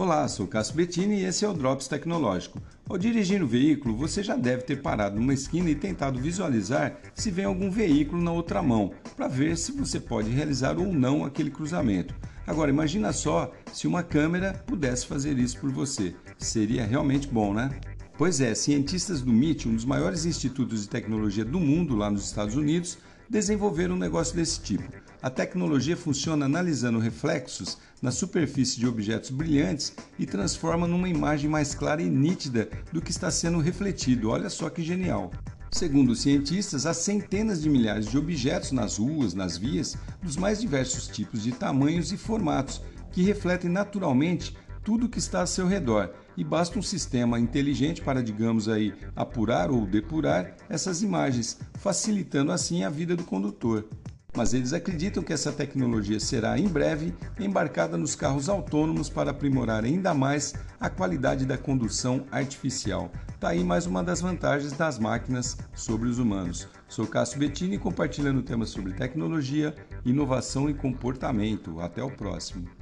Olá, sou Cássio Bettini e esse é o Drops Tecnológico. Ao dirigir o veículo, você já deve ter parado numa esquina e tentado visualizar se vem algum veículo na outra mão, para ver se você pode realizar ou não aquele cruzamento. Agora, imagina só se uma câmera pudesse fazer isso por você. Seria realmente bom, né? Pois é, cientistas do MIT, um dos maiores institutos de tecnologia do mundo lá nos Estados Unidos, desenvolveram um negócio desse tipo. A tecnologia funciona analisando reflexos na superfície de objetos brilhantes e transforma numa imagem mais clara e nítida do que está sendo refletido. Olha só que genial! Segundo os cientistas, há centenas de milhares de objetos nas ruas, nas vias, dos mais diversos tipos de tamanhos e formatos, que refletem naturalmente tudo que está a seu redor e basta um sistema inteligente para, digamos aí, apurar ou depurar essas imagens, facilitando assim a vida do condutor. Mas eles acreditam que essa tecnologia será em breve embarcada nos carros autônomos para aprimorar ainda mais a qualidade da condução artificial. Tá aí mais uma das vantagens das máquinas sobre os humanos. Sou Cássio Bettini compartilhando temas sobre tecnologia, inovação e comportamento. Até o próximo.